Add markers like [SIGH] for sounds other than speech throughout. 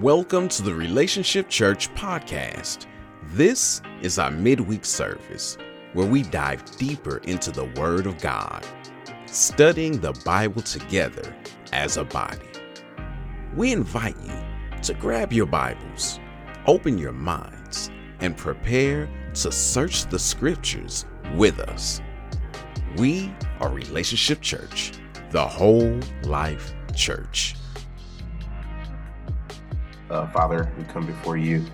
Welcome to the Relationship Church podcast. This is our midweek service where we dive deeper into the Word of God, studying the Bible together as a body. We invite you to grab your Bibles, open your minds, and prepare to search the Scriptures with us. We are Relationship Church, the whole life church. Uh, Father, we come before you,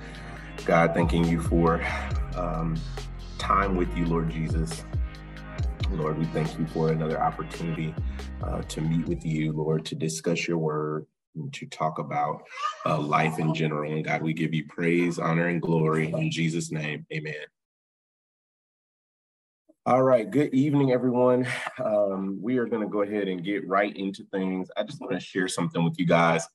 God, thanking you for um, time with you, Lord Jesus. Lord, we thank you for another opportunity uh, to meet with you, Lord, to discuss your word, and to talk about uh, life in general. And God, we give you praise, honor, and glory in Jesus' name. Amen. All right. Good evening, everyone. Um, we are going to go ahead and get right into things. I just want to share something with you guys.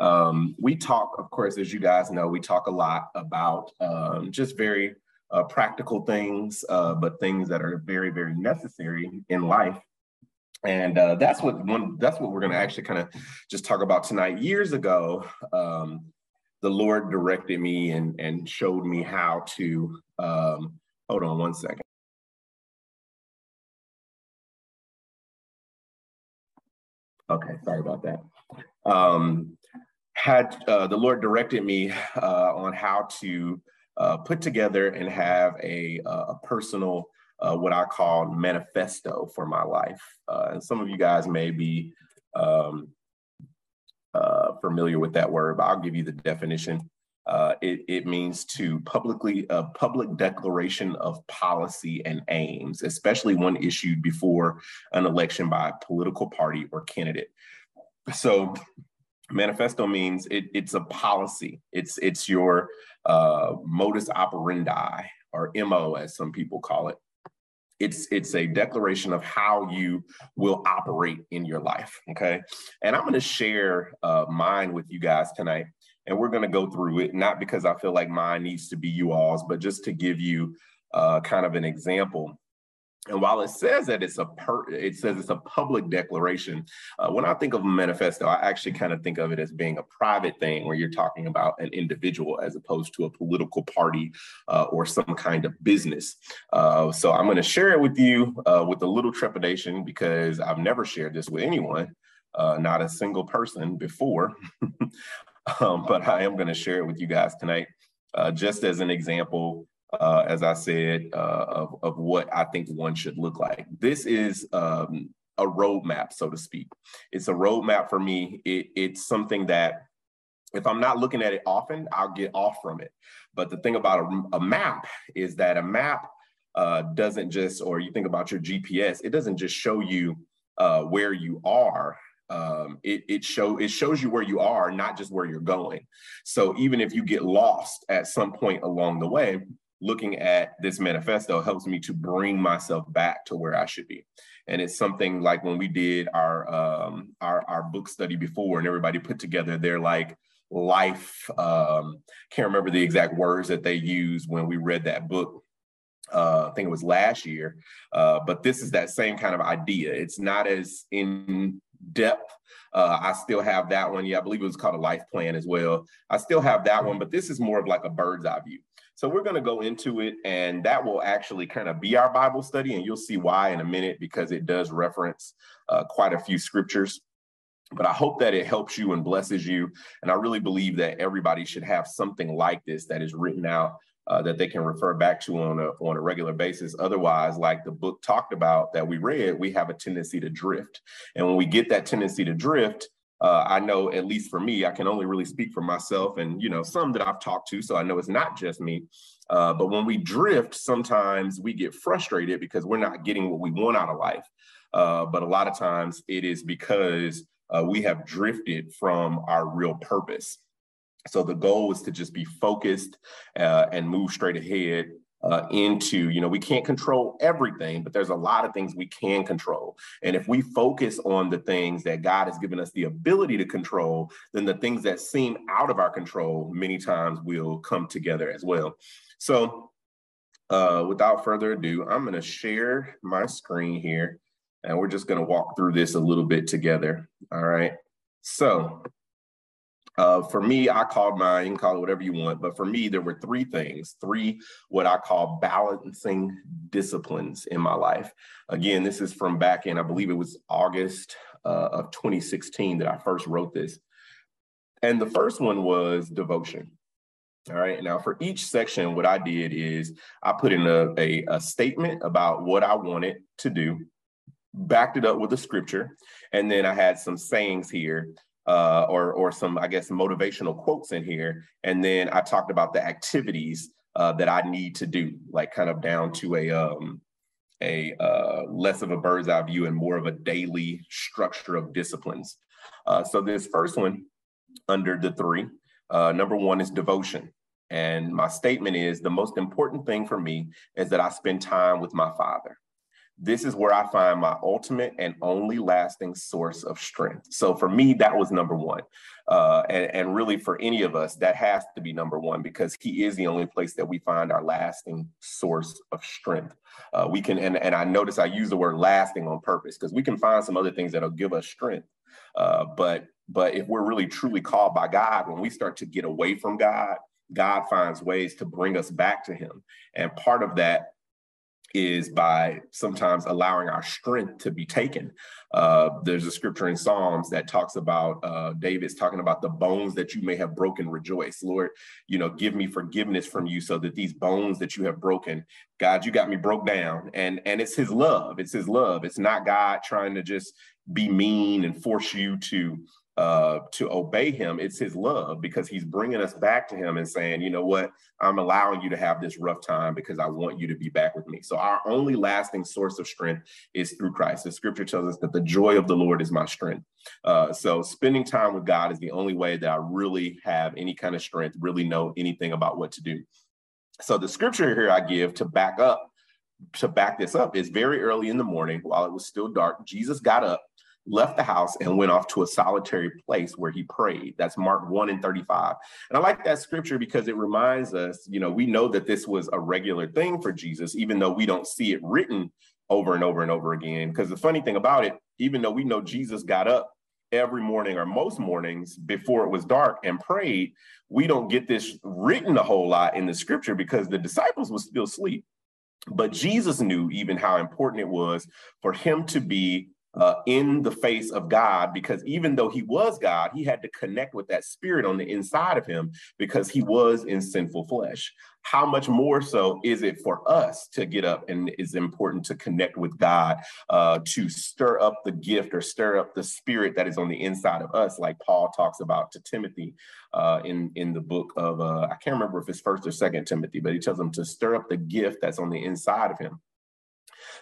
Um, we talk, of course, as you guys know, we talk a lot about um, just very uh, practical things, uh, but things that are very, very necessary in life. And uh, that's what one. That's what we're going to actually kind of just talk about tonight. Years ago, um, the Lord directed me and and showed me how to. Um, hold on one second. Okay, sorry about that. Um, had uh, the Lord directed me uh, on how to uh, put together and have a, uh, a personal, uh, what I call manifesto for my life. Uh, and some of you guys may be um, familiar with that word, but I'll give you the definition. It, it, means to publicly a public declaration of policy and aims, especially one issued before an election by a political party or candidate. So manifesto means it, it's a policy. It's it's your uh, modus operandi or mo as some people call it. It's it's a declaration of how you will operate in your life okay? And i'm going to share uh, mine with you guys tonight and we're going to go through it not because i feel like mine needs to be you all's but just to give you uh, kind of an example and while it says that it's a per, it says it's a public declaration. Uh, when I think of a manifesto, I actually kind of think of it as being a private thing where you're talking about an individual as opposed to a political party uh, or some kind of business. Uh, so I'm going to share it with you uh, with a little trepidation because I've never shared this with anyone, uh, not a single person before. [LAUGHS] um, but I am going to share it with you guys tonight, uh, just as an example uh, as I said, uh, of, of what I think one should look like. This is um, a roadmap, so to speak. It's a roadmap for me. It, it's something that if I'm not looking at it often, I'll get off from it. But the thing about a, a map is that a map uh, doesn't just, or you think about your GPS, it doesn't just show you uh, where you are. Um, it it show it shows you where you are, not just where you're going. So even if you get lost at some point along the way, looking at this manifesto helps me to bring myself back to where I should be. And it's something like when we did our um, our, our book study before, and everybody put together their like life. Um, can't remember the exact words that they used when we read that book. Uh, I think it was last year, uh, but this is that same kind of idea. It's not as in depth. Uh, I still have that one. Yeah, I believe it was called a life plan as well. I still have that one, but this is more of like a bird's eye view. So we're going to go into it, and that will actually kind of be our Bible study, and you'll see why in a minute because it does reference uh, quite a few scriptures. But I hope that it helps you and blesses you. And I really believe that everybody should have something like this that is written out uh, that they can refer back to on a, on a regular basis. Otherwise, like the book talked about that we read, we have a tendency to drift. And when we get that tendency to drift, uh, I know at least for me, I can only really speak for myself and you know some that I've talked to, so I know it's not just me. Uh, but when we drift, sometimes we get frustrated because we're not getting what we want out of life. Uh, but a lot of times it is because uh, we have drifted from our real purpose. So the goal is to just be focused uh, and move straight ahead uh, into, you know, we can't control everything, but there's a lot of things we can control. And if we focus on the things that God has given us the ability to control, then the things that seem out of our control many times will come together as well. So, uh, without further ado, I'm going to share my screen here and we're just going to walk through this a little bit together. All right. So, Uh, for me, I called mine, you can call it whatever you want, but for me, there were three things, three what I call balancing disciplines in my life. Again, this is from back in, I believe it was August uh, of 2016 that I first wrote this. And the first one was devotion. All right. Now, for each section, what I did is I put in a, a, a statement about what I wanted to do, backed it up with a scripture, and then I had some sayings here uh, or or some I guess motivational quotes in here, and then I talked about the activities uh, that I need to do, like kind of down to a um, a uh, less of a bird's eye view and more of a daily structure of disciplines. Uh, so this first one under the three, uh, number one is devotion. And my statement is the most important thing for me is that I spend time with my father. This is where I find my ultimate and only lasting source of strength. So for me, that was number one. Uh, and, and really for any of us, that has to be number one because he is the only place that we find our lasting source of strength. Uh, we can, and, and I notice I use the word lasting on purpose because we can find some other things that'll give us strength. Uh, but but if we're really truly called by God, when we start to get away from God, God finds ways to bring us back to Him. And part of that is by sometimes allowing our strength to be taken. Uh, there's a scripture in Psalms that talks about uh, David's talking about the bones that you may have broken, rejoice. Lord, you know, give me forgiveness from you so that these bones that you have broken, God, you got me broke down. And and it's his love. It's his love. It's not God trying to just be mean and force you to uh, to obey him, it's his love because he's bringing us back to him and saying, you know what, I'm allowing you to have this rough time because I want you to be back with me. So our only lasting source of strength is through Christ. The scripture tells us that the joy of the Lord is my strength. Uh, so spending time with God is the only way that I really have any kind of strength, really know anything about what to do. So the scripture here I give to back up, to back this up is very early in the morning while it was still dark. Jesus got up left the house and went off to a solitary place where he prayed. That's Mark 1 and 35. And I like that scripture because it reminds us, you know, we know that this was a regular thing for Jesus, even though we don't see it written over and over and over again. Because the funny thing about it, even though we know Jesus got up every morning or most mornings before it was dark and prayed, we don't get this written a whole lot in the scripture because the disciples would still asleep. But Jesus knew even how important it was for him to be uh, in the face of God because even though he was God, he had to connect with that spirit on the inside of him because he was in sinful flesh. How much more so is it for us to get up and is important to connect with God, uh, to stir up the gift or stir up the spirit that is on the inside of us, like Paul talks about to Timothy uh, in in the book of uh, I can't remember if it's First or Second Timothy, but he tells him to stir up the gift that's on the inside of him.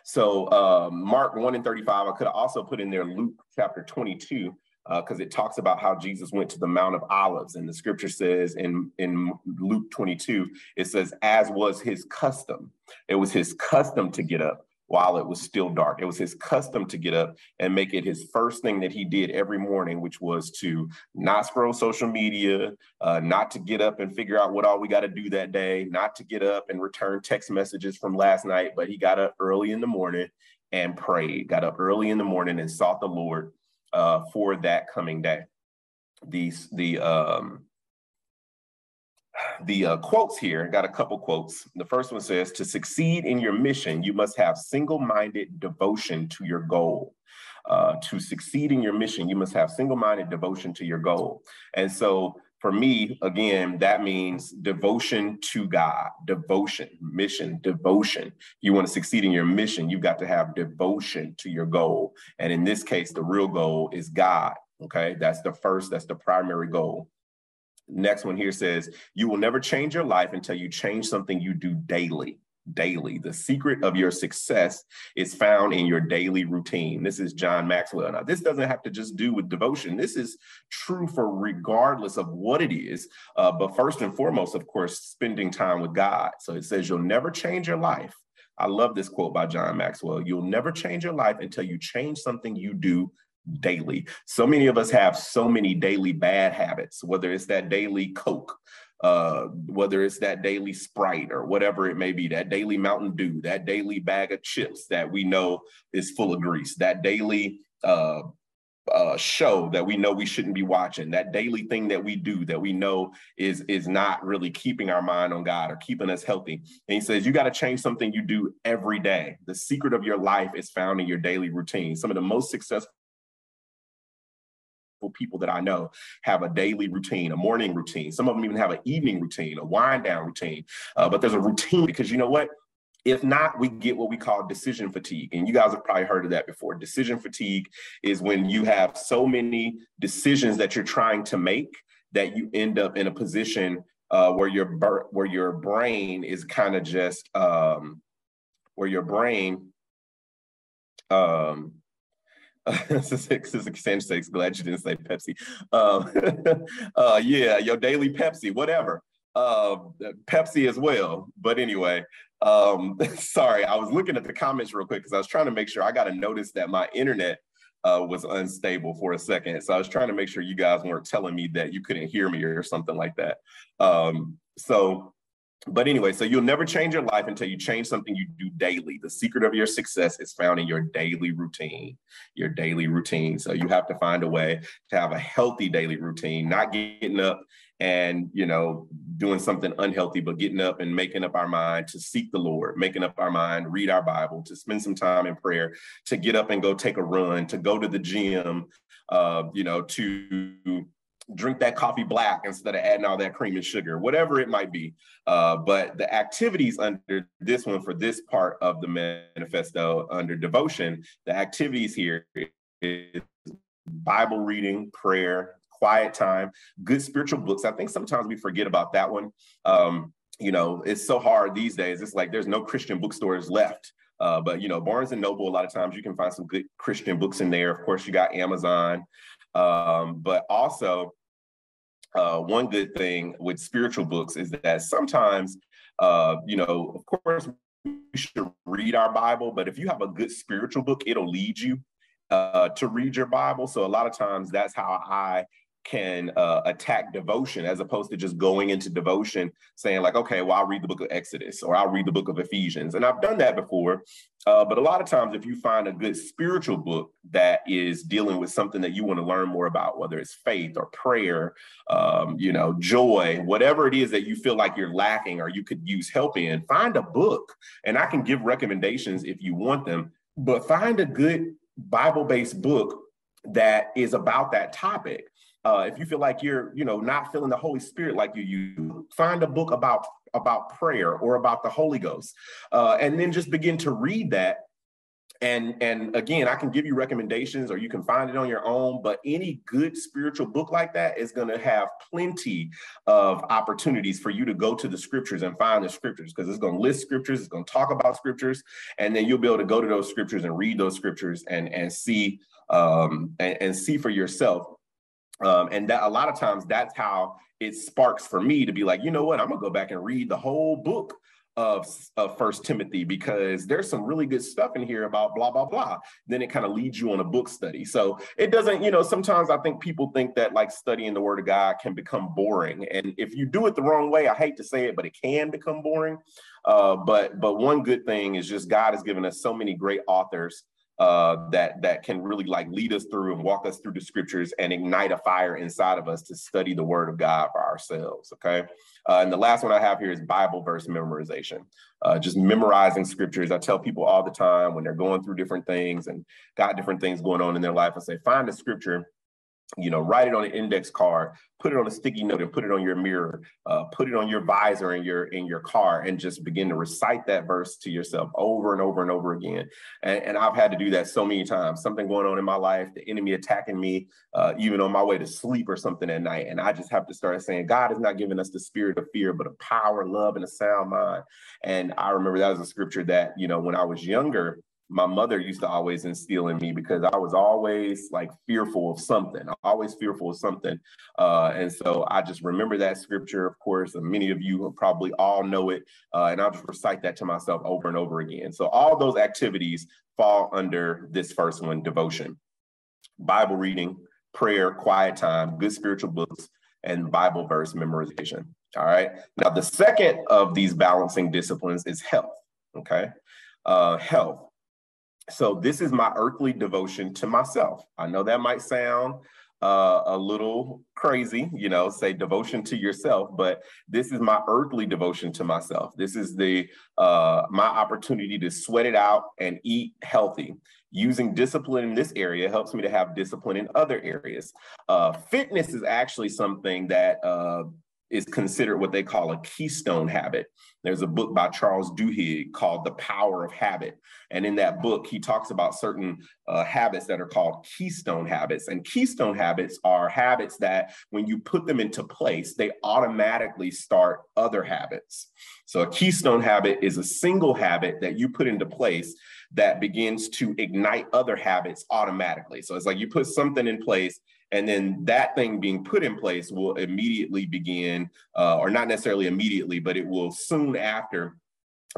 So uh, Mark 1 and 35, I could also put in there Luke chapter 22, because uh, it talks about how Jesus went to the Mount of Olives. And the scripture says in, in Luke 22, it says, as was his custom. It was his custom to get up while it was still dark. It was his custom to get up and make it his first thing that he did every morning, which was to not scroll social media, uh, not to get up and figure out what all we got to do that day, not to get up and return text messages from last night, but he got up early in the morning and prayed, got up early in the morning and sought the Lord uh, for that coming day. These, the, um, the uh, quotes here, got a couple quotes. The first one says, to succeed in your mission, you must have single-minded devotion to your goal. Uh, to succeed in your mission, you must have single-minded devotion to your goal. And so for me, again, that means devotion to God, devotion, mission, devotion. You want to succeed in your mission, you've got to have devotion to your goal. And in this case, the real goal is God. Okay, that's the first, that's the primary goal. Next one here says, you will never change your life until you change something you do daily. Daily. The secret of your success is found in your daily routine. This is John Maxwell. Now, this doesn't have to just do with devotion. This is true for regardless of what it is. Uh, but first and foremost, of course, spending time with God. So it says, you'll never change your life. I love this quote by John Maxwell. You'll never change your life until you change something you do daily. So many of us have so many daily bad habits, whether it's that daily Coke, uh, whether it's that daily Sprite or whatever it may be, that daily Mountain Dew, that daily bag of chips that we know is full of grease, that daily uh, uh, show that we know we shouldn't be watching, that daily thing that we do that we know is is not really keeping our mind on God or keeping us healthy. And he says, you got to change something you do every day. The secret of your life is found in your daily routine. Some of the most successful people that I know have a daily routine, a morning routine. Some of them even have an evening routine, a wind down routine. Uh, but there's a routine because you know what? If not, we get what we call decision fatigue. And you guys have probably heard of that before. Decision fatigue is when you have so many decisions that you're trying to make that you end up in a position uh, where your where your brain is kind of just um, where your brain um, this is is six. Glad you didn't say Pepsi. Um, [LAUGHS] uh, yeah, your daily Pepsi, whatever. Uh, Pepsi as well. But anyway, um, [LAUGHS] sorry, I was looking at the comments real quick because I was trying to make sure I got a notice that my internet uh, was unstable for a second. So I was trying to make sure you guys weren't telling me that you couldn't hear me or something like that. Um, so but anyway, so you'll never change your life until you change something you do daily. The secret of your success is found in your daily routine, your daily routine. So you have to find a way to have a healthy daily routine, not getting up and, you know, doing something unhealthy, but getting up and making up our mind to seek the Lord, making up our mind, read our Bible, to spend some time in prayer, to get up and go take a run, to go to the gym, uh, you know, to drink that coffee black instead of adding all that cream and sugar, whatever it might be. Uh, but the activities under this one for this part of the manifesto under devotion, the activities here is Bible reading, prayer, quiet time, good spiritual books. I think sometimes we forget about that one. Um, you know, it's so hard these days. It's like there's no Christian bookstores left. Uh, but you know, Barnes and Noble, a lot of times you can find some good Christian books in there. Of course, you got Amazon. Um, but also, uh, one good thing with spiritual books is that sometimes, uh, you know, of course, we should read our Bible, but if you have a good spiritual book, it'll lead you uh, to read your Bible. So a lot of times that's how I can uh, attack devotion as opposed to just going into devotion saying like okay well i'll read the book of exodus or i'll read the book of ephesians. And i've done that before uh, but a lot of times if you find a good spiritual book that is dealing with something that you want to learn more about whether it's faith or prayer um, you know joy whatever it is that you feel like you're lacking or you could use help in find a book. And i can give recommendations if you want them but find a good bible-based book that is about that topic uh, if you feel like you're, you know, not feeling the Holy Spirit like you you find a book about about prayer or about the Holy Ghost, uh, and then just begin to read that. And and again, I can give you recommendations, or you can find it on your own. But any good spiritual book like that is going to have plenty of opportunities for you to go to the scriptures and find the scriptures because it's going to list scriptures, it's going to talk about scriptures, and then you'll be able to go to those scriptures and read those scriptures and and see um, and, and see for yourself um, and that a lot of times that's how it sparks for me to be like, you know what, I'm gonna go back and read the whole book of, of First Timothy because there's some really good stuff in here about blah blah blah. Then it kind of leads you on a book study. So it doesn't, you know, sometimes I think people think that like studying the Word of God can become boring, and if you do it the wrong way, I hate to say it, but it can become boring. Uh, but but one good thing is just God has given us so many great authors uh, that that can really like lead us through and walk us through the scriptures and ignite a fire inside of us to study the word of God for ourselves. Okay. Uh, and the last one I have here is Bible verse memorization. Uh, just memorizing scriptures. I tell people all the time when they're going through different things and got different things going on in their life, I say, find a scripture you know, write it on an index card, put it on a sticky note, and put it on your mirror. Uh, put it on your visor in your in your car, and just begin to recite that verse to yourself over and over and over again. And, and I've had to do that so many times. Something going on in my life, the enemy attacking me, uh, even on my way to sleep or something at night, and I just have to start saying, God has not given us the spirit of fear, but of power, love, and a sound mind. And I remember that was a scripture that you know when I was younger my mother used to always instill in me because I was always like fearful of something, always fearful of something. Uh, and so I just remember that scripture, of course, and many of you probably all know it. Uh, and I'll just recite that to myself over and over again. So all those activities fall under this first one devotion, Bible reading, prayer, quiet time, good spiritual books, and Bible verse memorization. All right. Now, the second of these balancing disciplines is health. Okay. Uh, health. So this is my earthly devotion to myself. I know that might sound uh, a little crazy, you know, say devotion to yourself, but this is my earthly devotion to myself. This is the uh, my opportunity to sweat it out and eat healthy. Using discipline in this area helps me to have discipline in other areas. Uh, fitness is actually something that uh, is considered what they call a keystone habit. There's a book by Charles Duhigg called The Power of Habit. And in that book, he talks about certain uh, habits that are called keystone habits. And keystone habits are habits that, when you put them into place, they automatically start other habits. So a keystone habit is a single habit that you put into place that begins to ignite other habits automatically. So it's like you put something in place and then that thing being put in place will immediately begin, uh, or not necessarily immediately, but it will soon after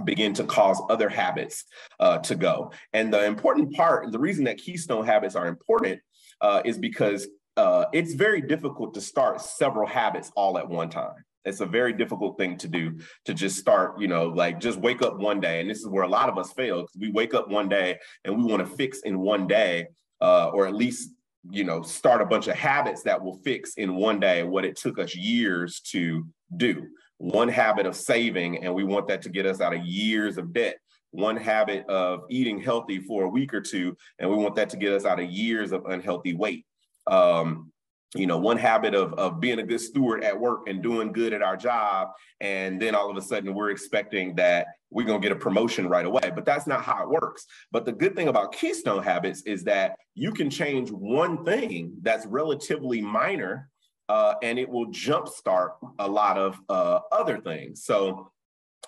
begin to cause other habits uh, to go. And the important part, the reason that keystone habits are important uh, is because uh, it's very difficult to start several habits all at one time. It's a very difficult thing to do to just start, you know, like just wake up one day. And this is where a lot of us fail because we wake up one day and we want to fix in one day, uh, or at least you know, start a bunch of habits that will fix in one day what it took us years to do. One habit of saving, and we want that to get us out of years of debt. One habit of eating healthy for a week or two, and we want that to get us out of years of unhealthy weight. Um, you know, one habit of, of being a good steward at work and doing good at our job. And then all of a sudden we're expecting that we're going to get a promotion right away. But that's not how it works. But the good thing about Keystone Habits is that you can change one thing that's relatively minor uh, and it will jumpstart a lot of uh, other things. So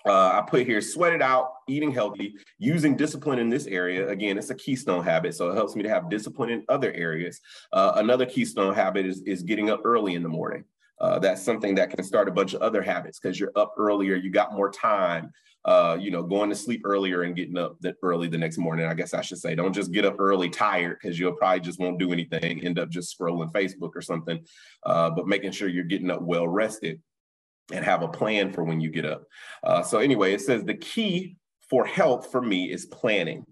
uh, I put here sweat it out, eating healthy, using discipline in this area. Again, it's a keystone habit, so it helps me to have discipline in other areas. Uh, another keystone habit is, is getting up early in the morning. Uh, that's something that can start a bunch of other habits because you're up earlier, you got more time. Uh, you know, going to sleep earlier and getting up that early the next morning. I guess I should say, don't just get up early tired because you'll probably just won't do anything, end up just scrolling Facebook or something. Uh, but making sure you're getting up well rested and have a plan for when you get up. Uh, so anyway, it says the key for health for me is planning.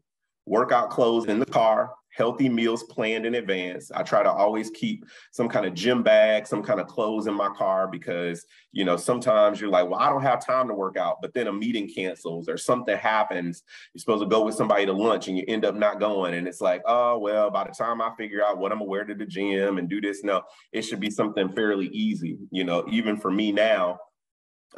Workout clothes in the car, healthy meals planned in advance. I try to always keep some kind of gym bag, some kind of clothes in my car because, you know, sometimes you're like, well, I don't have time to work out, but then a meeting cancels or something happens. You're supposed to go with somebody to lunch and you end up not going. And it's like, oh, well, by the time I figure out what I'm wear to the gym and do this, no, it should be something fairly easy. You know, even for me now,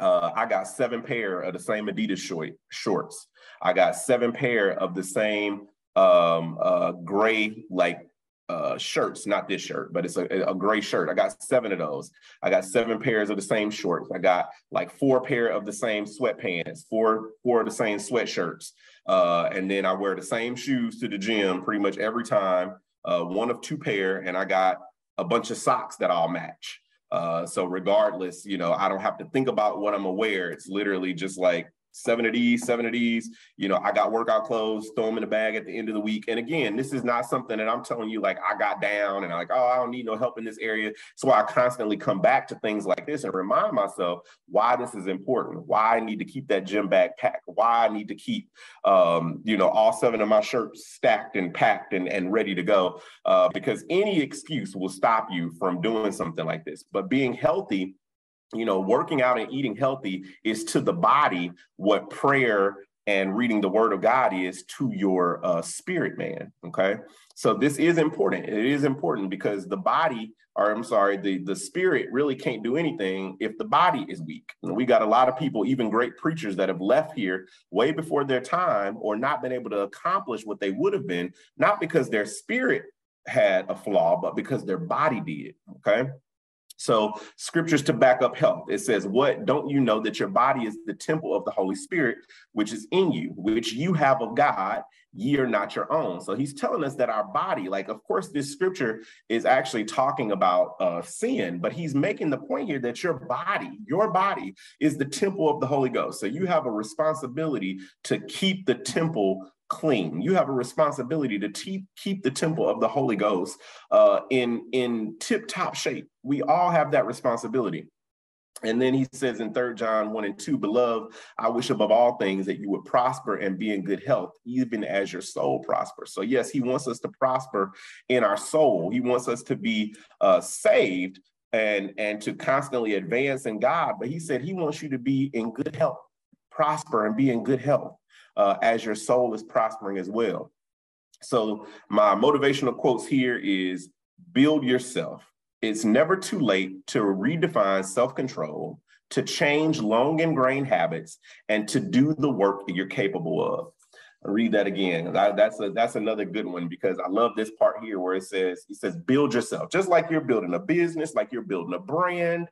uh, I got seven pair of the same Adidas short, shorts. I got seven pair of the same um, uh, gray like uh, shirts, not this shirt, but it's a, a, gray shirt. I got seven of those. I got seven pairs of the same shorts. I got like four pair of the same sweatpants, four four of the same sweatshirts, uh, and then I wear the same shoes to the gym pretty much every time. Uh, one of two pair, and I got a bunch of socks that all match. Uh, so regardless, you know, I don't have to think about what I'm aware. It's literally just like seven of these, seven of these. You know, I got workout clothes, throw them in the bag at the end of the week. And again, this is not something that I'm telling you like I got down and I'm like, oh, I don't need no help in this area. So I constantly come back to things like this and remind myself why this is important, why I need to keep that gym bag packed, why I need to keep, um, you know, all seven of my shirts stacked and packed and, and ready to go. Uh, because any excuse will stop you from doing something like this. But being healthy you know, working out and eating healthy is to the body what prayer and reading the word of God is to your uh, spirit man. Okay. So this is important. It is important because the body, or I'm sorry, the, the spirit really can't do anything if the body is weak. And we got a lot of people, even great preachers that have left here way before their time or not been able to accomplish what they would have been, not because their spirit had a flaw, but because their body did. Okay. So, scriptures to back up health. It says, What don't you know that your body is the temple of the Holy Spirit, which is in you, which you have of God, ye are not your own. So, he's telling us that our body, like, of course, this scripture is actually talking about uh, sin, but he's making the point here that your body, your body is the temple of the Holy Ghost. So, you have a responsibility to keep the temple clean. You have a responsibility to te- keep the temple of the Holy Ghost uh, in in tip top shape. We all have that responsibility. And then he says in Third John 1 and 2, Beloved, I wish above all things that you would prosper and be in good health, even as your soul prospers. So, yes, he wants us to prosper in our soul. He wants us to be uh, saved and, and to constantly advance in God. But he said he wants you to be in good health, prosper and be in good health uh, as your soul is prospering as well. So, my motivational quotes here is build yourself it's never too late to redefine self control, to change long ingrained habits, and to do the work that you're capable of. I'll read that again. That's a, that's another good one because I love this part here where it says he says build yourself just like you're building a business, like you're building a brand,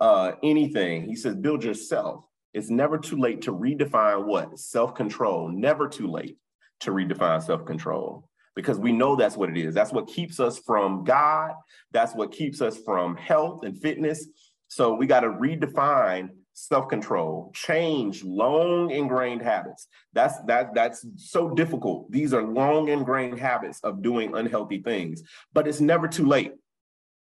uh, anything. He says build yourself. It's never too late to redefine what self control. Never too late to redefine self control because we know that's what it is. That's what keeps us from God. That's what keeps us from health and fitness. So we got to redefine self-control, change long ingrained habits. That's that that's so difficult. These are long ingrained habits of doing unhealthy things, but it's never too late.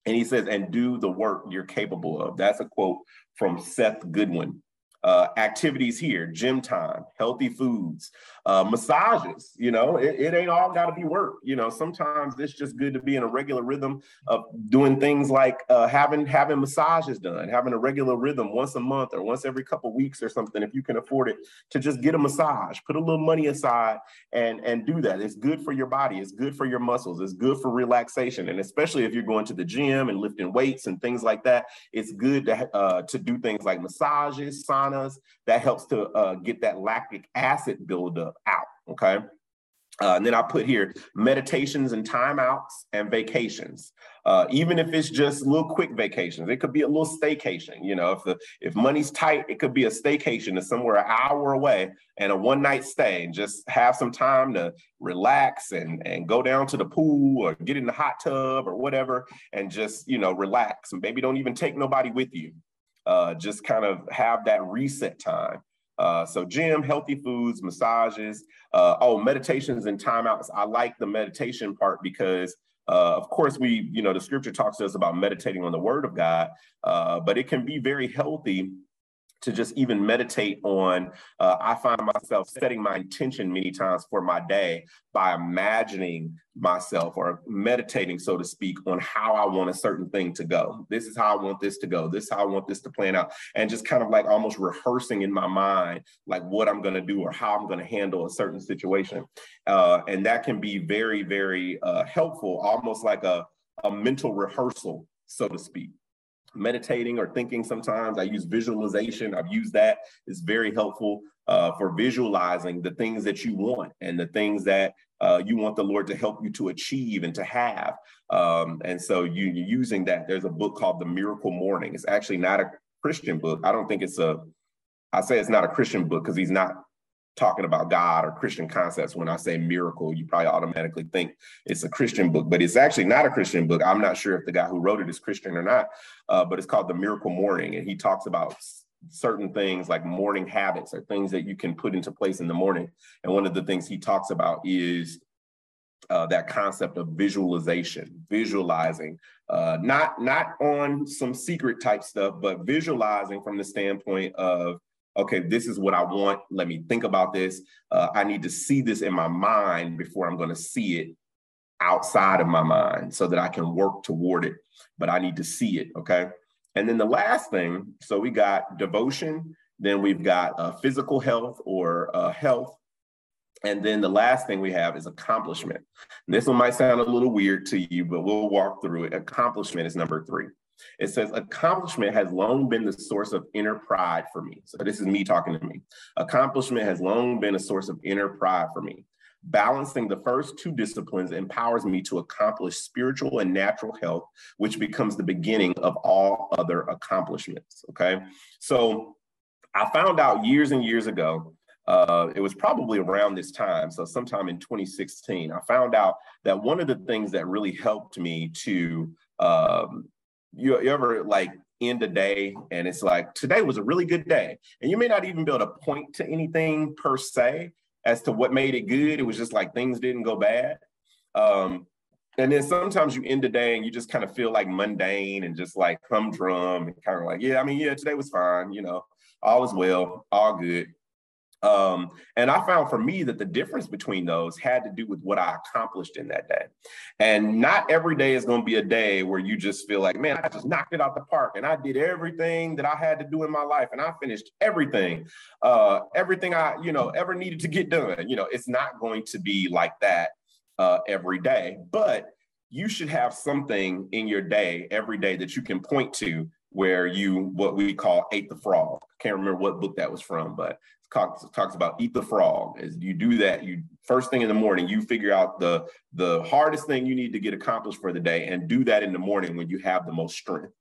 And he says, and do the work you're capable of. That's a quote from Seth Godin. Uh, activities here, gym time, healthy foods, uh, massages. You know, it, it ain't all got to be work. You know, sometimes it's just good to be in a regular rhythm of doing things like uh, having having massages done, having a regular rhythm once a month or once every couple weeks or something, if you can afford it, to just get a massage, put a little money aside and and do that. It's good for your body. It's good for your muscles. It's good for relaxation, and especially if you're going to the gym and lifting weights and things like that, it's good to uh, to do things like massages, saunas. that helps to uh, get that lactic acid buildup out. Okay. Uh, and then I put here meditations and timeouts and vacations. Uh, even if it's just little quick vacations, it could be a little staycation. You know, if the if money's tight, it could be a staycation to somewhere an hour away and a one night stay, and just have some time to relax and and go down to the pool or get in the hot tub or whatever, and just you know relax. And maybe don't even take nobody with you uh, just kind of have that reset time. Uh, so gym, healthy foods, massages, uh, oh, meditations and timeouts. I like the meditation part because uh, of course, we, you know, the scripture talks to us about meditating on the word of God, uh, but it can be very healthy to just even meditate on. Uh, I find myself setting my intention many times for my day by imagining myself or meditating, so to speak, on how I want a certain thing to go. This is how I want this to go. This is how I want this to plan out. And just kind of like almost rehearsing in my mind, like what I'm going to do or how I'm going to handle a certain situation. Uh, and that can be very, very uh, helpful, almost like a, a mental rehearsal, so to speak meditating or thinking sometimes. I use visualization. I've used that. It's very helpful uh, for visualizing the things that you want and the things that uh, you want the Lord to help you to achieve and to have. Um, and so you, you're using that. There's a book called The Miracle Morning. It's actually not a Christian book. I don't think it's a, I say it's not a Christian book because he's not talking about God or Christian concepts. When I say miracle, you probably automatically think it's a Christian book, but it's actually not a Christian book. I'm not sure if the guy who wrote it is Christian or not, uh, but it's called The Miracle Morning. And he talks about certain things like morning habits or things that you can put into place in the morning. And one of the things he talks about is uh, that concept of visualization, visualizing, uh, not not on some secret type stuff, but visualizing from the standpoint of okay, this is what I want. Let me think about this. Uh, I need to see this in my mind before I'm going to see it outside of my mind so that I can work toward it. But I need to see it. Okay. And then the last thing so we got devotion, then we've got uh, physical health or uh, health. And then the last thing we have is accomplishment. And this one might sound a little weird to you, but we'll walk through it. Accomplishment is number three. It says, accomplishment has long been the source of inner pride for me. So this is me talking to me. Accomplishment has long been a source of inner pride for me. Balancing the first two disciplines empowers me to accomplish spiritual and natural health, which becomes the beginning of all other accomplishments. Okay. So I found out years and years ago uh, it was probably around this time, so sometime in 2016, I found out that one of the things that really helped me to um, you, you ever like end a day and it's like today was a really good day. And you may not even be able to point to anything per se as to what made it good. It was just like things didn't go bad. Um, and then sometimes you end the day and you just kind of feel like mundane and just like humdrum and kind of like, yeah, I mean, yeah, today was fine, you know, all is well, all good. Um, and I found for me that the difference between those had to do with what I accomplished in that day. And not every day is going to be a day where you just feel like, man, I just knocked it out the park and I did everything that I had to do in my life and I finished everything, uh, everything I, you know, ever needed to get done. You know, it's not going to be like that uh, every day, but you should have something in your day every day that you can point to where you what we call ate the frog. Can't remember what book that was from, but talks, talks about eat the frog. As you do that, you first thing in the morning, you figure out the the hardest thing you need to get accomplished for the day, and do that in the morning when you have the most strength.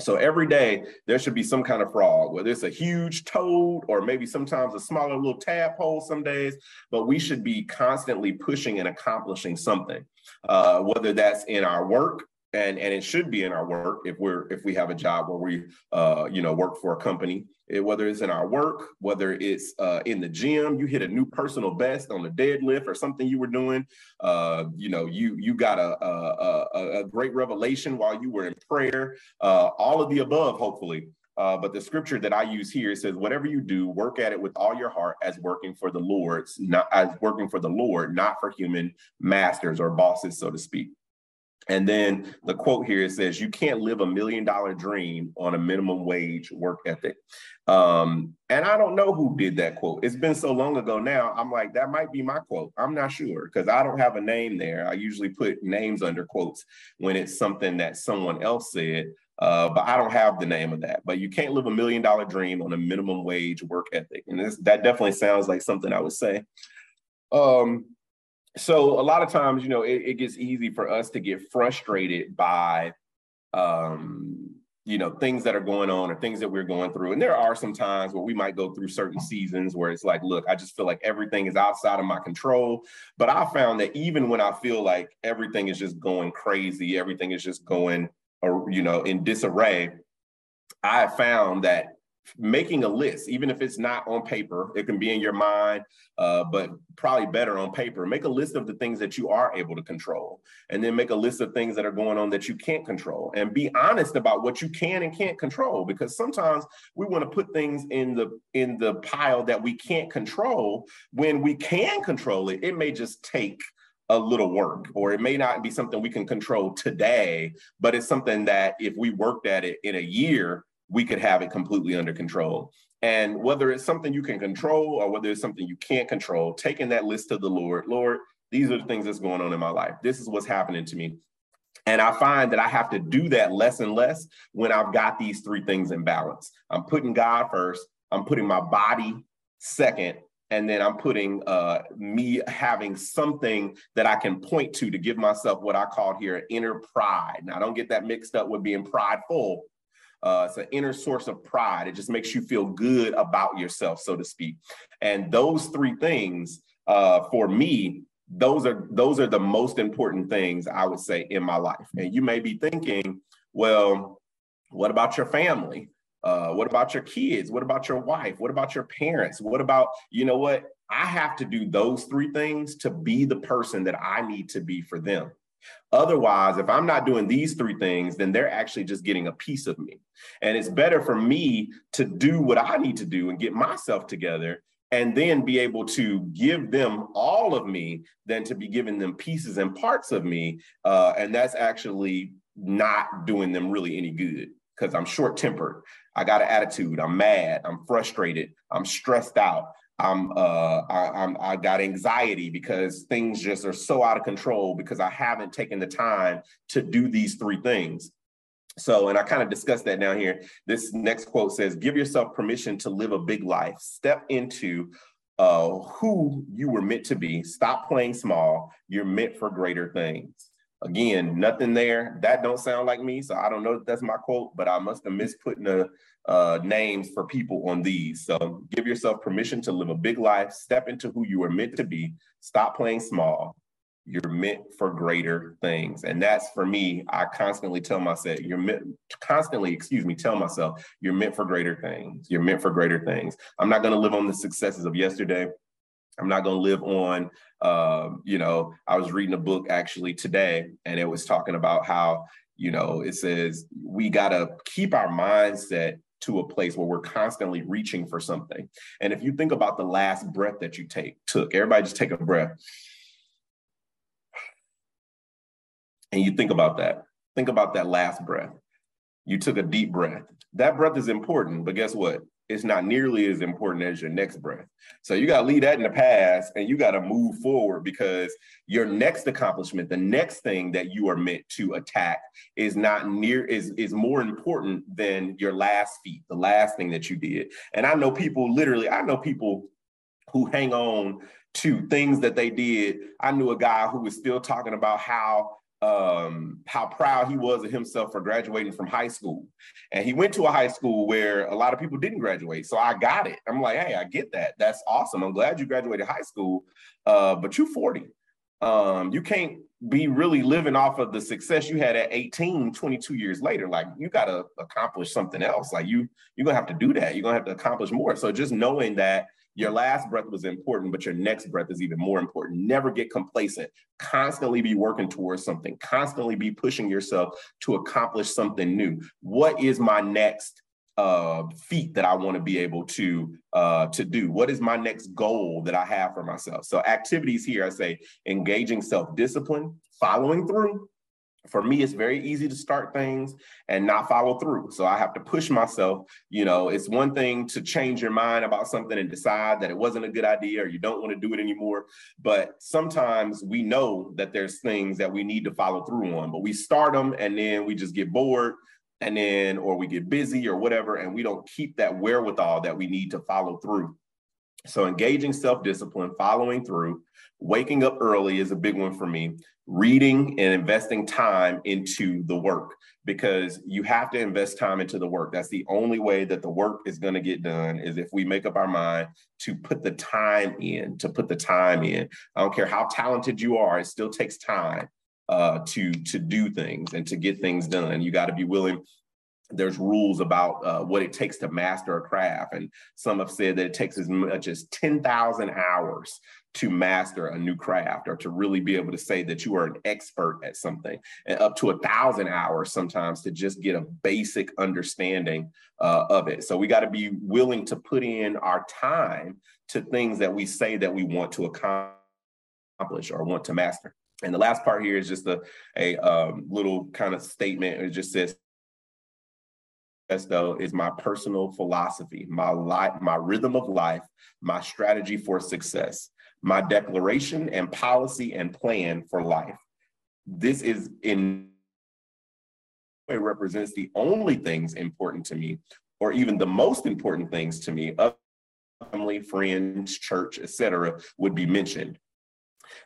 So every day there should be some kind of frog, whether it's a huge toad or maybe sometimes a smaller little tadpole some days, but we should be constantly pushing and accomplishing something, uh, whether that's in our work, and and it should be in our work if we're if we have a job where we uh, you know work for a company it, whether it's in our work whether it's uh, in the gym you hit a new personal best on the deadlift or something you were doing uh, you know you you got a, a, a great revelation while you were in prayer uh, all of the above hopefully uh, but the scripture that I use here says, "Whatever you do, work at it with all your heart, as working for the Lord's, not as working for the Lord, not for human masters or bosses, so to speak." And then the quote here it says, You can't live a million dollar dream on a minimum wage work ethic. Um, and I don't know who did that quote. It's been so long ago now. I'm like, that might be my quote. I'm not sure because I don't have a name there. I usually put names under quotes when it's something that someone else said. Uh, but I don't have the name of that. But you can't live a million dollar dream on a minimum wage work ethic. And this, that definitely sounds like something I would say. Um, so a lot of times, you know, it, it gets easy for us to get frustrated by, um, you know, things that are going on or things that we're going through. And there are some times where we might go through certain seasons where it's like, look, I just feel like everything is outside of my control. But I found that even when I feel like everything is just going crazy, everything is just going, or you know, in disarray, I found that making a list, even if it's not on paper, it can be in your mind, uh, but probably better on paper. Make a list of the things that you are able to control, and then make a list of things that are going on that you can't control, and be honest about what you can and can't control. Because sometimes we want to put things in the in the pile that we can't control when we can control it. It may just take a little work, or it may not be something we can control today, but it's something that if we worked at it in a year, we could have it completely under control. And whether it's something you can control or whether it's something you can't control, taking that list to the Lord, Lord, these are the things that's going on in my life. This is what's happening to me. And I find that I have to do that less and less when I've got these three things in balance. I'm putting God first, I'm putting my body second, and then I'm putting uh, me having something that I can point to to give myself what I call here inner pride. Now, don't get that mixed up with being prideful, uh, it's an inner source of pride. It just makes you feel good about yourself, so to speak. And those three things, uh, for me, those are those are the most important things I would say in my life. And you may be thinking, well, what about your family? Uh, what about your kids? What about your wife? What about your parents? What about, you know what? I have to do those three things to be the person that I need to be for them. Otherwise, if I'm not doing these three things, then they're actually just getting a piece of me. And it's better for me to do what I need to do and get myself together and then be able to give them all of me than to be giving them pieces and parts of me. Uh, and that's actually not doing them really any good because I'm short tempered. I got an attitude. I'm mad. I'm frustrated. I'm stressed out. I'm uh I, I'm I got anxiety because things just are so out of control because I haven't taken the time to do these three things. So, and I kind of discussed that down here. This next quote says, "Give yourself permission to live a big life. Step into uh, who you were meant to be. Stop playing small. You're meant for greater things." Again, nothing there. That don't sound like me, so I don't know if that's my quote, but I must have missed putting the uh, names for people on these. So give yourself permission to live a big life. Step into who you are meant to be. Stop playing small. You're meant for greater things, and that's for me. I constantly tell myself, "You're meant." Constantly, excuse me, tell myself, "You're meant for greater things. You're meant for greater things." I'm not going to live on the successes of yesterday. I'm not going to live on, um, you know, I was reading a book actually today, and it was talking about how, you know, it says we got to keep our mindset to a place where we're constantly reaching for something. And if you think about the last breath that you take, took, everybody just take a breath. And you think about that. Think about that last breath. You took a deep breath. That breath is important, but guess what? It's not nearly as important as your next breath. So you got to leave that in the past and you got to move forward because your next accomplishment, the next thing that you are meant to attack is not near is is more important than your last feat, the last thing that you did. And I know people literally, I know people who hang on to things that they did. I knew a guy who was still talking about how um, how proud he was of himself for graduating from high school. And he went to a high school where a lot of people didn't graduate. So I got it. I'm like, hey, I get that. That's awesome. I'm glad you graduated high school, uh, but you're 40. Um, you can't be really living off of the success you had at 18, 22 years later. Like you got to accomplish something else. Like you, you're gonna have to do that. You're gonna have to accomplish more. So just knowing that your last breath was important, but your next breath is even more important. Never get complacent. Constantly be working towards something, constantly be pushing yourself to accomplish something new. What is my next uh, feat that I want to be able to uh, to do? What is my next goal that I have for myself? So activities here, I say engaging self-discipline, following through, for me it's very easy to start things and not follow through. So i have to push myself. You know it's one thing to change your mind about something and decide that it wasn't a good idea or you don't want to do it anymore but sometimes we know that there's things that we need to follow through on but we start them and then we just get bored and then or we get busy or whatever and we don't keep that wherewithal that we need to follow through so engaging self-discipline following through waking up early is a big one for me reading and investing time into the work because you have to invest time into the work. That's the only way that the work is going to get done is if we make up our mind to put the time in to put the time in. I don't care how talented you are it still takes time uh, to to do things and to get things done. You got to be willing there's rules about uh, what it takes to master a craft. And some have said that it takes as much as 10,000 hours to master a new craft or to really be able to say that you are an expert at something and up to a thousand hours sometimes to just get a basic understanding uh, of it. So we got to be willing to put in our time to things that we say that we want to accomplish or want to master. And the last part here is just a, a um, little kind of statement. It just says, though is my personal philosophy, my life, my rhythm of life, my strategy for success my declaration and policy and plan for life. This is in it represents the only things important to me, or even the most important things to me, of family, friends, church, etc., would be mentioned.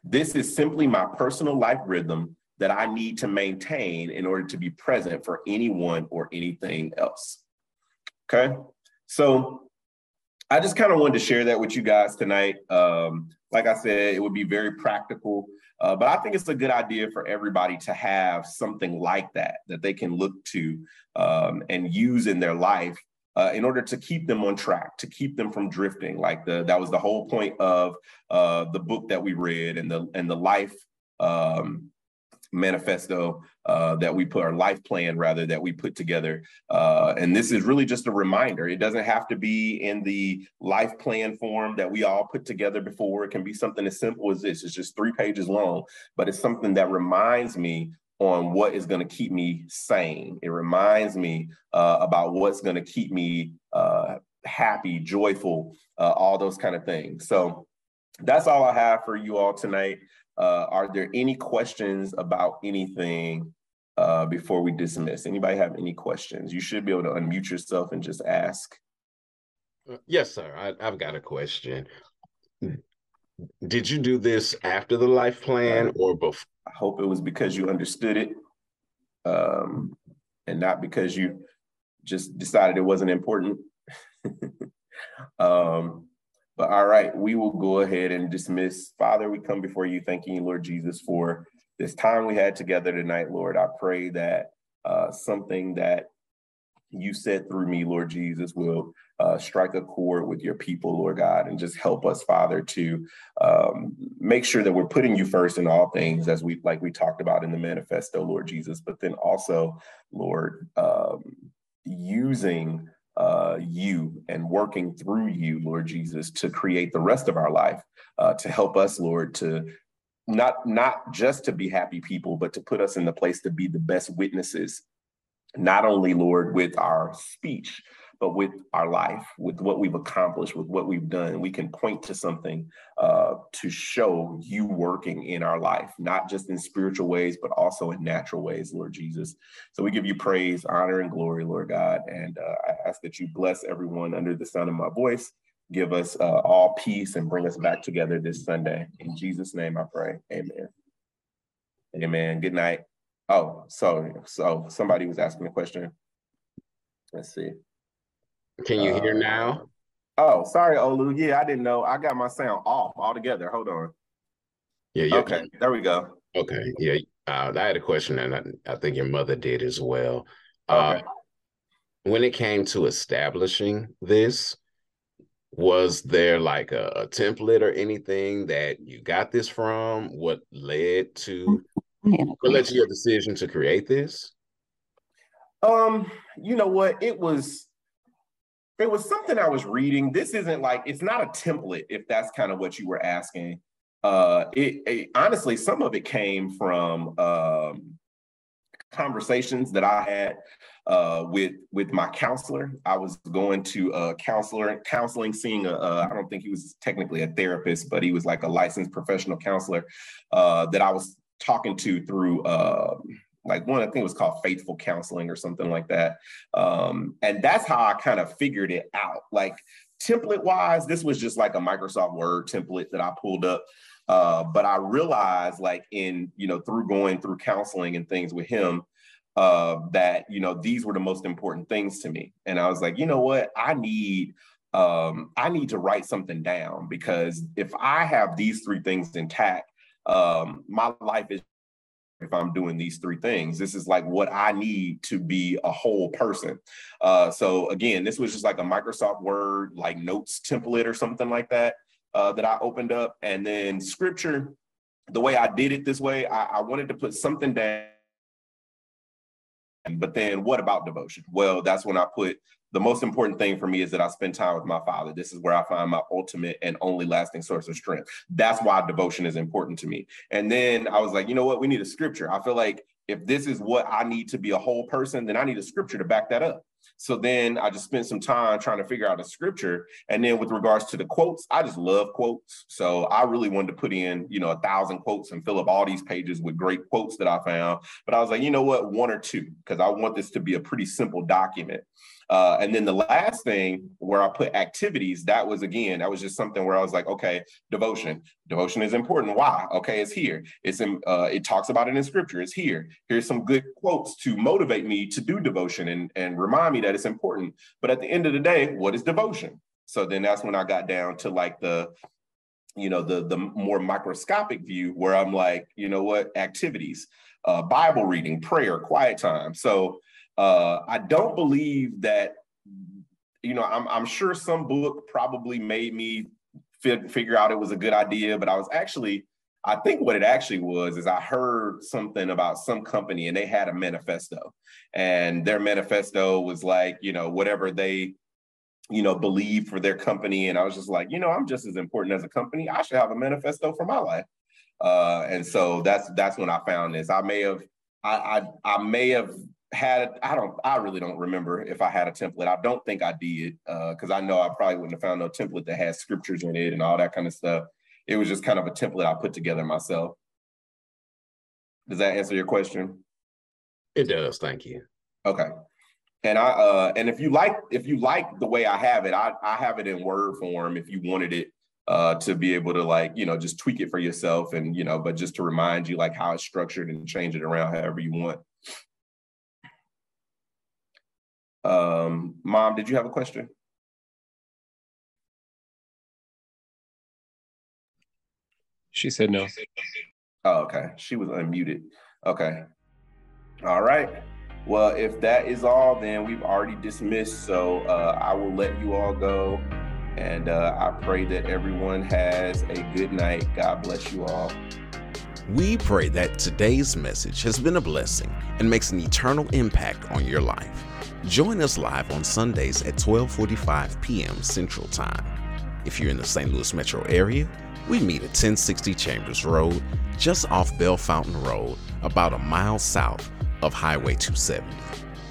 This is simply my personal life rhythm that I need to maintain in order to be present for anyone or anything else. Okay, so I just kind of wanted to share that with you guys tonight. Um, like I said, it would be very practical. Uh, but I think it's a good idea for everybody to have something like that that they can look to um, and use in their life uh, in order to keep them on track, to keep them from drifting. Like the that was the whole point of uh, the book that we read and the and the life um, manifesto uh, that we put our life plan rather that we put together. Uh, and this is really just a reminder. It doesn't have to be in the life plan form that we all put together before. It can be something as simple as this. It's just three pages long but it's something that reminds me on what is going to keep me sane. It reminds me uh, about what's going to keep me uh, happy joyful uh, all those kind of things. So that's all i have for you all tonight uh, are there any questions about anything uh, before we dismiss? Anybody have any questions? You should be able to unmute yourself and just ask. Uh, yes, sir. I, have got a question. Did you do this after the life plan or before? I hope it was because you understood it um, and not because you just decided it wasn't important. [LAUGHS] um, but all right, we will go ahead and dismiss. Father, we come before you, thanking you, Lord Jesus, for this time we had together tonight, Lord. I pray that uh, something that you said through me, Lord Jesus, will uh, strike a chord with your people, Lord God, and just help us, Father, to um, make sure that we're putting you first in all things, as we like we talked about in the manifesto, Lord Jesus. But then also, Lord, um, using uh, you and working through you, Lord Jesus, to create the rest of our life, uh, to help us, Lord, to not not just to be happy people, but to put us in the place to be the best witnesses, not only, Lord, with our speech, but with our life, with what we've accomplished, with what we've done. We can point to something uh, to show you working in our life, not just in spiritual ways, but also in natural ways, Lord Jesus. So we give you praise, honor, and glory, Lord God. And uh, I ask that you bless everyone under the sound of my voice. Give us uh, all peace and bring us back together this Sunday. In Jesus' name I pray. Amen. Amen. Good night. Oh, sorry. So somebody was asking a question. Let's see. Can you hear uh, now? Oh, sorry, Olu. Yeah, I didn't know. I got my sound off altogether. Hold on. Yeah, yeah. Okay, there we go. Okay, yeah. Uh, I had a question, and I, I, think your mother did as well. Uh, okay. Uh, when it came to establishing this, was there like a, a, template or anything that you got this from? What led to what led to your decision to create this? Um, you know what? It was it was something I was reading. This isn't like it's not a template, if that's kind of what you were asking. Uh, it, it honestly, some of it came from um, conversations that I had uh, with with my counselor. I was going to a counselor counseling, seeing a a I don't think he was technically a therapist, but he was like a licensed professional counselor uh, that I was talking to through. Uh, like one, I think it was called Faithful Counseling or something like that. Um, and that's how I kind of figured it out. Like template wise, this was just like a Microsoft Word template that I pulled up. Uh, but I realized, like in you know, through going through counseling and things with him, uh, that you know these were the most important things to me. And I was like, you know what, I need um, I need to write something down because if I have these three things intact, um, my life is if I'm doing these three things. This is like what I need to be a whole person. Uh, so again, this was just like a Microsoft Word like notes template or something like that uh, that I opened up. And then scripture, the way I did it this way, I, I wanted to put something down. But then what about devotion? Well, that's when I put the most important thing for me is that I spend time with my father. This is where I find my ultimate and only lasting source of strength. That's why devotion is important to me. And then I was like, you know what? We need a scripture. I feel like if this is what I need to be a whole person, then I need a scripture to back that up. So then I just spent some time trying to figure out a scripture. And then with regards to the quotes, I just love quotes. So I really wanted to put in, you know, a thousand quotes and fill up all these pages with great quotes that I found. But I was like, you know what, one or two, because I want this to be a pretty simple document. Uh, and then the last thing where I put activities, that was again, that was just something where I was like, okay, devotion. Devotion is important. Why? Okay, it's here. It's in. Uh, it talks about it in scripture. It's here. Here's some good quotes to motivate me to do devotion and and remind me that it's important. But at the end of the day, what is devotion? So then that's when I got down to like the you know the the more microscopic view where i'm like you know what activities uh, bible reading prayer quiet time so uh, I don't believe that, you know, I'm, I'm sure some book probably made me fi- figure out it was a good idea, but I was actually, I think what it actually was is I heard something about some company and they had a manifesto, and their manifesto was like, you know, whatever they, you know, believe for their company. And I was just like, you know, I'm just as important as a company. I should have a manifesto for my life. Uh, and so that's that's when I found this. I may have I, I, I may have had I don't I really don't remember if I had a template. I don't think I did because uh, I know I probably wouldn't have found no template that has scriptures in it and all that kind of stuff. It was just kind of a template I put together myself. Does that answer your question? It does. Thank you. Okay. And I uh and if you like if you like the way I have it, I I have it in word form if you wanted it uh to be able to like, you know, just tweak it for yourself and you know, but just to remind you like how it's structured and change it around however you want. Um, Mom, did you have a question? She said no. Oh, okay. She was unmuted. Okay. All right. Well, if that is all, then we've already dismissed. So uh, I will let you all go. And uh, I pray that everyone has a good night. God bless you all. We pray that today's message has been a blessing and makes an eternal impact on your life. Join us live on Sundays at 12:45 p.m. Central Time. If you're in the St. Louis metro area, we meet at 1060 Chambers Road, just off Bellefontaine Road, about a mile south of Highway 270.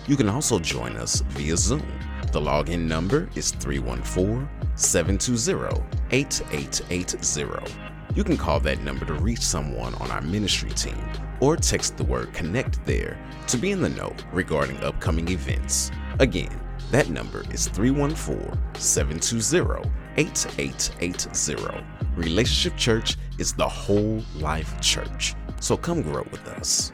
You can also join us via Zoom. The login number is 314 720 8880. You can call that number to reach someone on our ministry team or text the word connect there to be in the know regarding upcoming events. Again, that number is 314 720 8880. Relationship Church is the whole life church. So come grow with us.